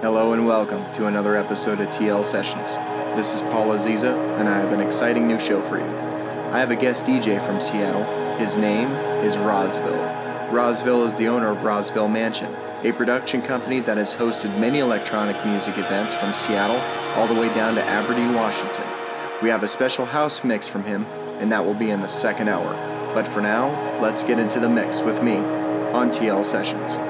Hello and welcome to another episode of TL Sessions. This is Paul Aziza, and I have an exciting new show for you. I have a guest DJ from Seattle. His name is Rosville. Rosville is the owner of Rosville Mansion, a production company that has hosted many electronic music events from Seattle all the way down to Aberdeen, Washington. We have a special house mix from him, and that will be in the second hour. But for now, let's get into the mix with me on TL Sessions.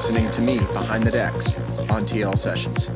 listening to me behind the decks on TL Sessions.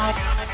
I got it.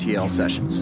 TL Sessions.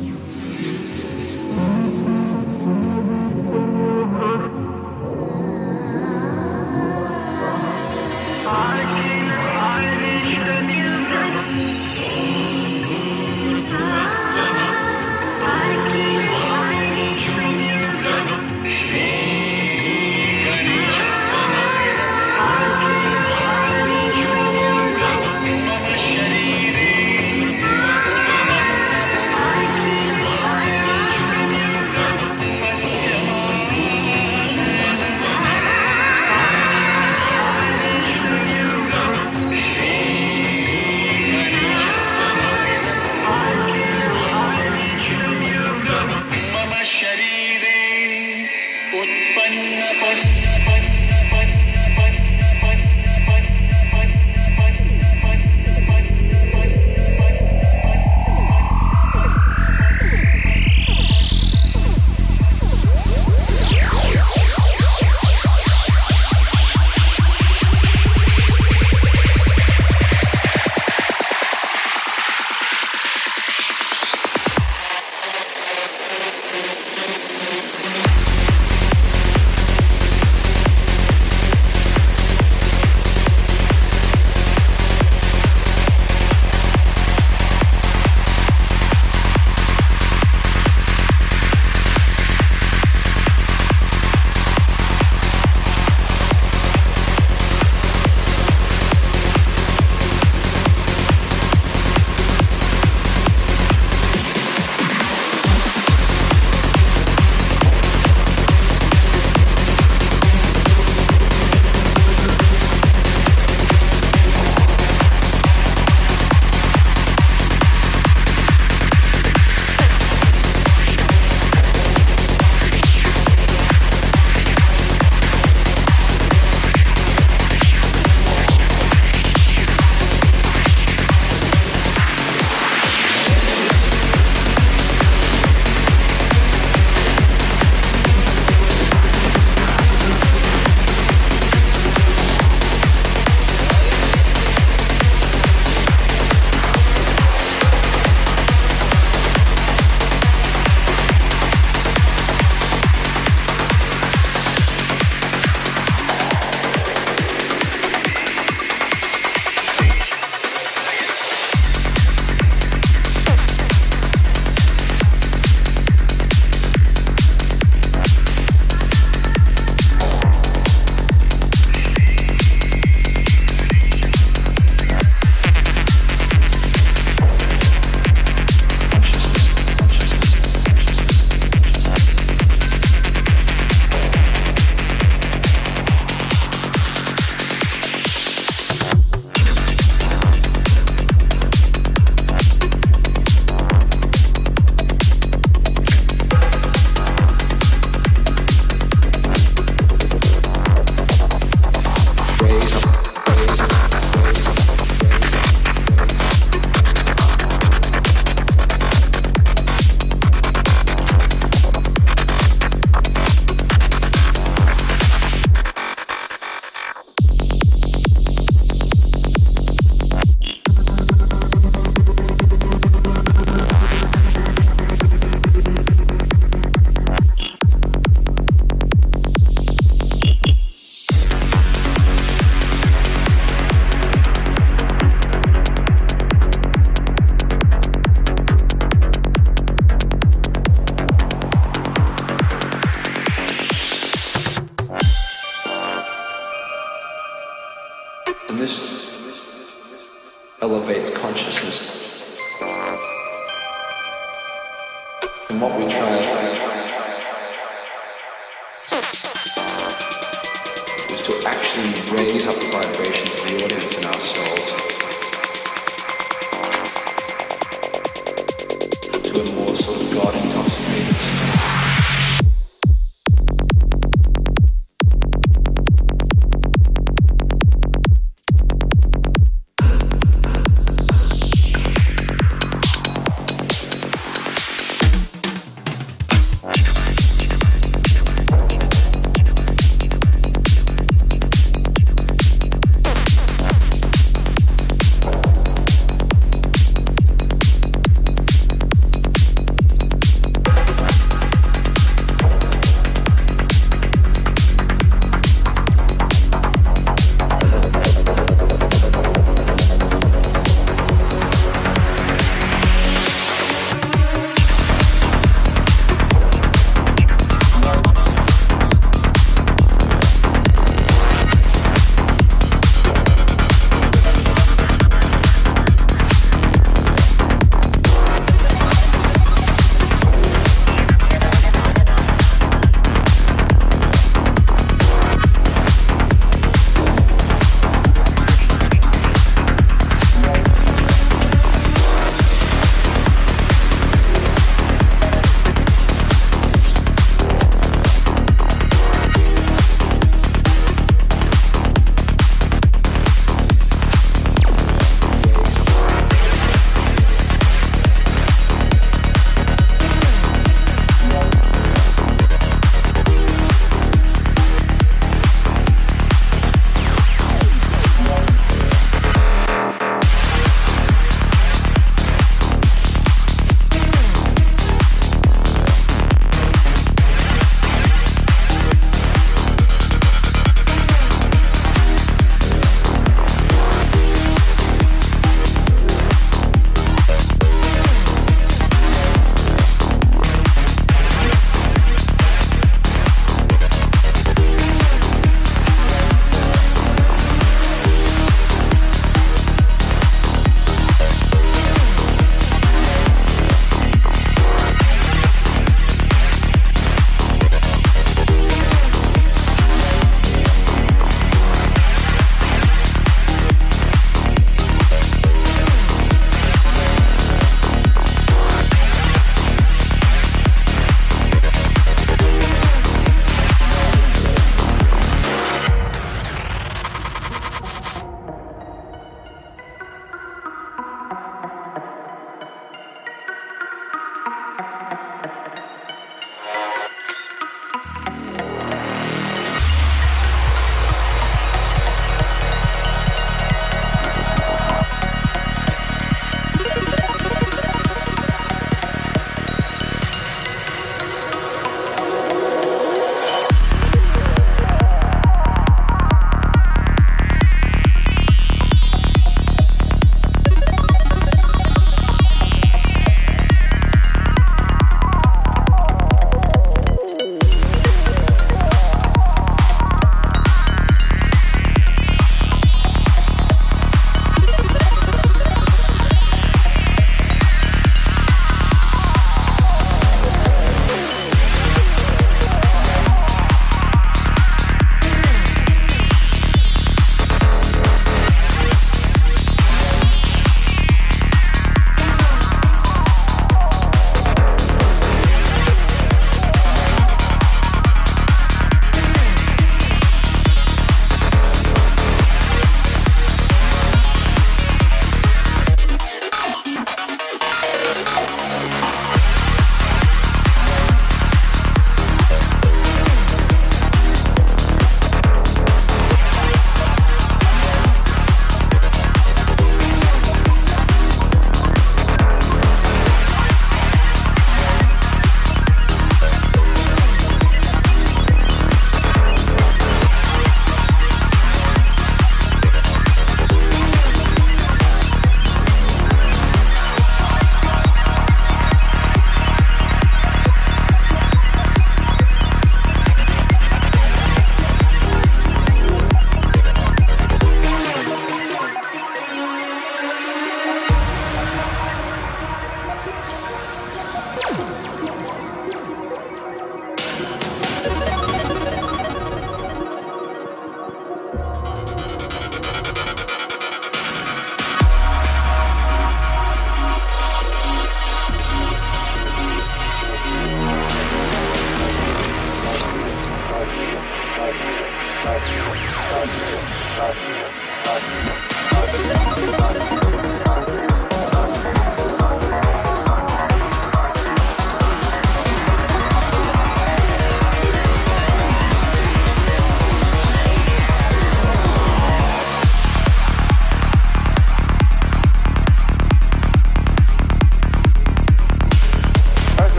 is to actually raise up the vibration of the audience and ourselves to a more sort of God intoxicated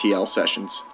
TL Sessions.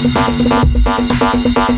Thank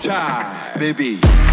time, baby.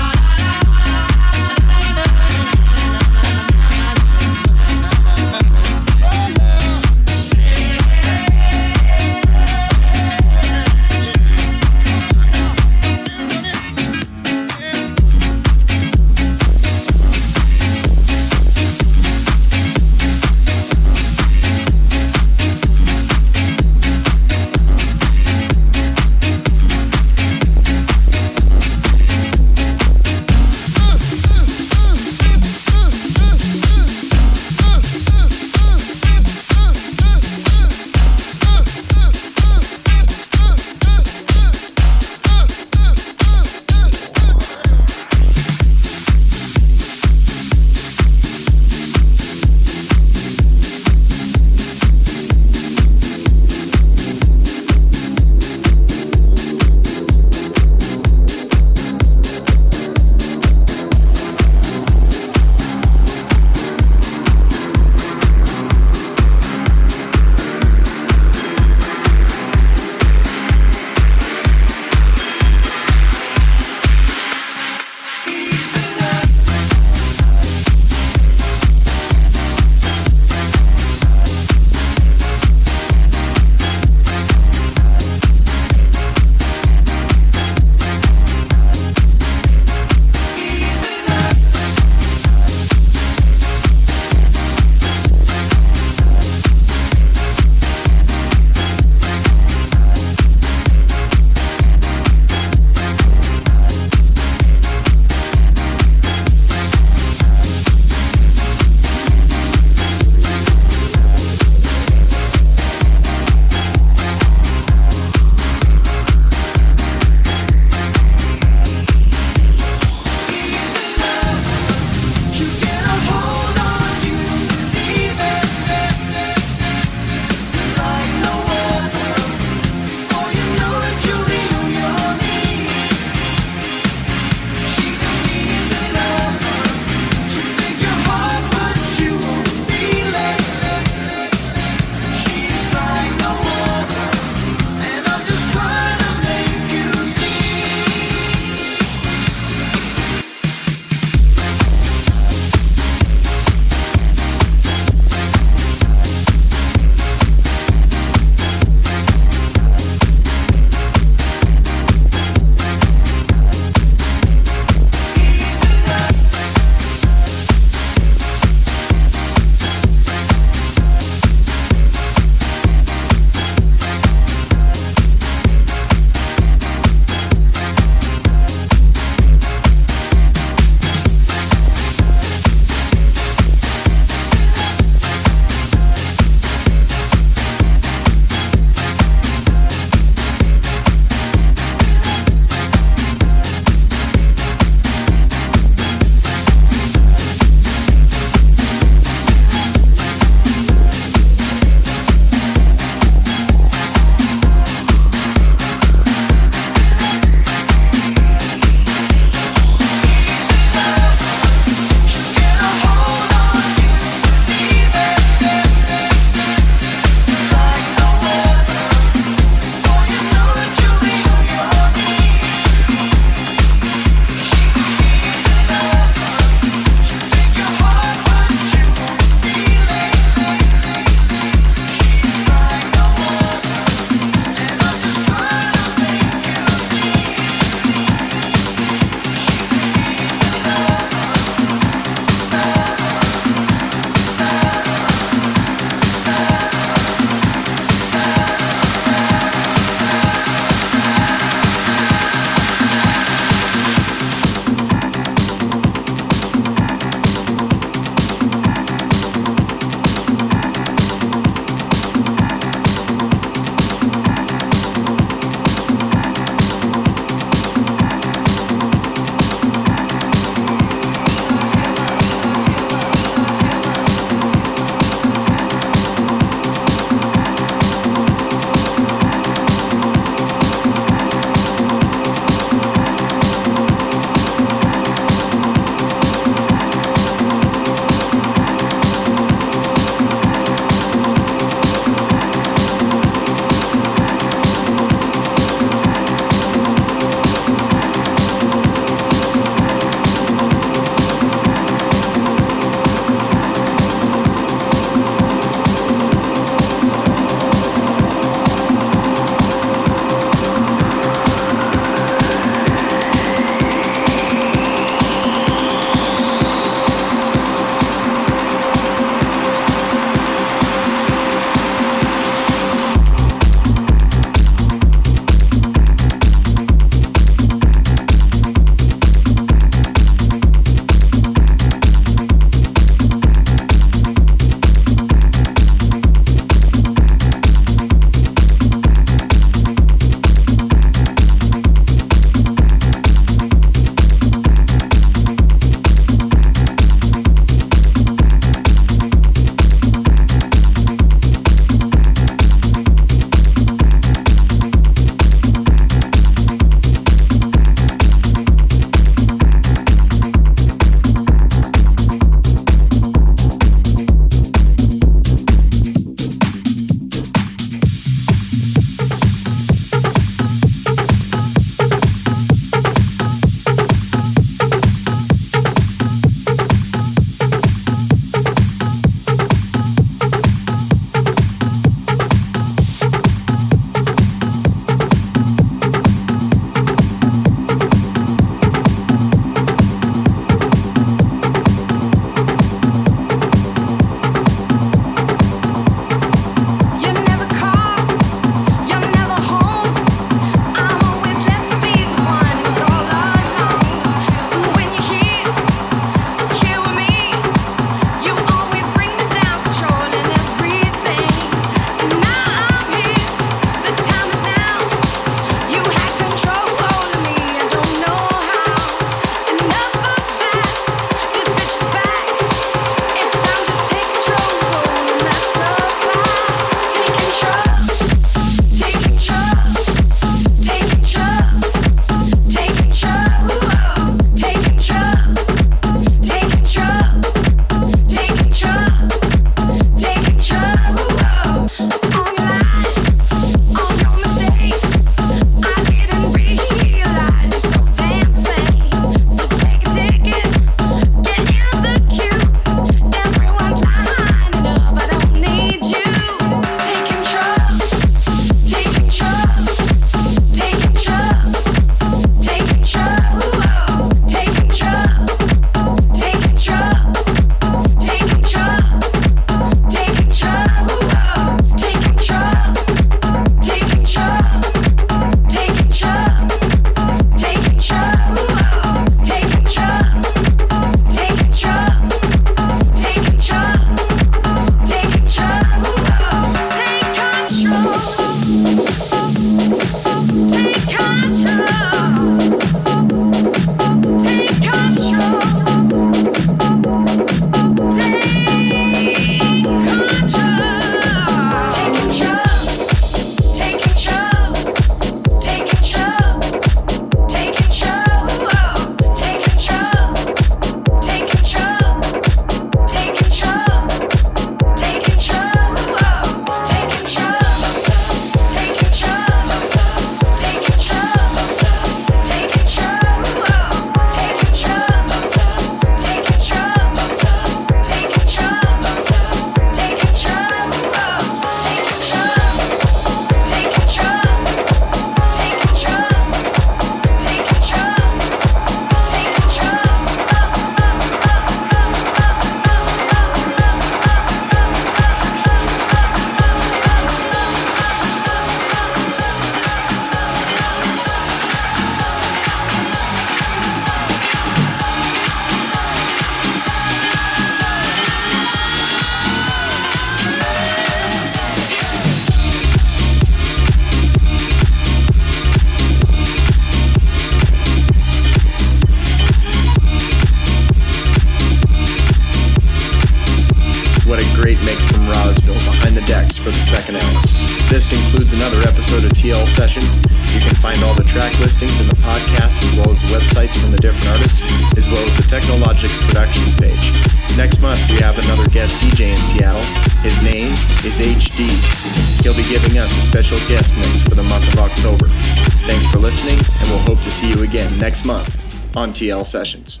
On TL Sessions.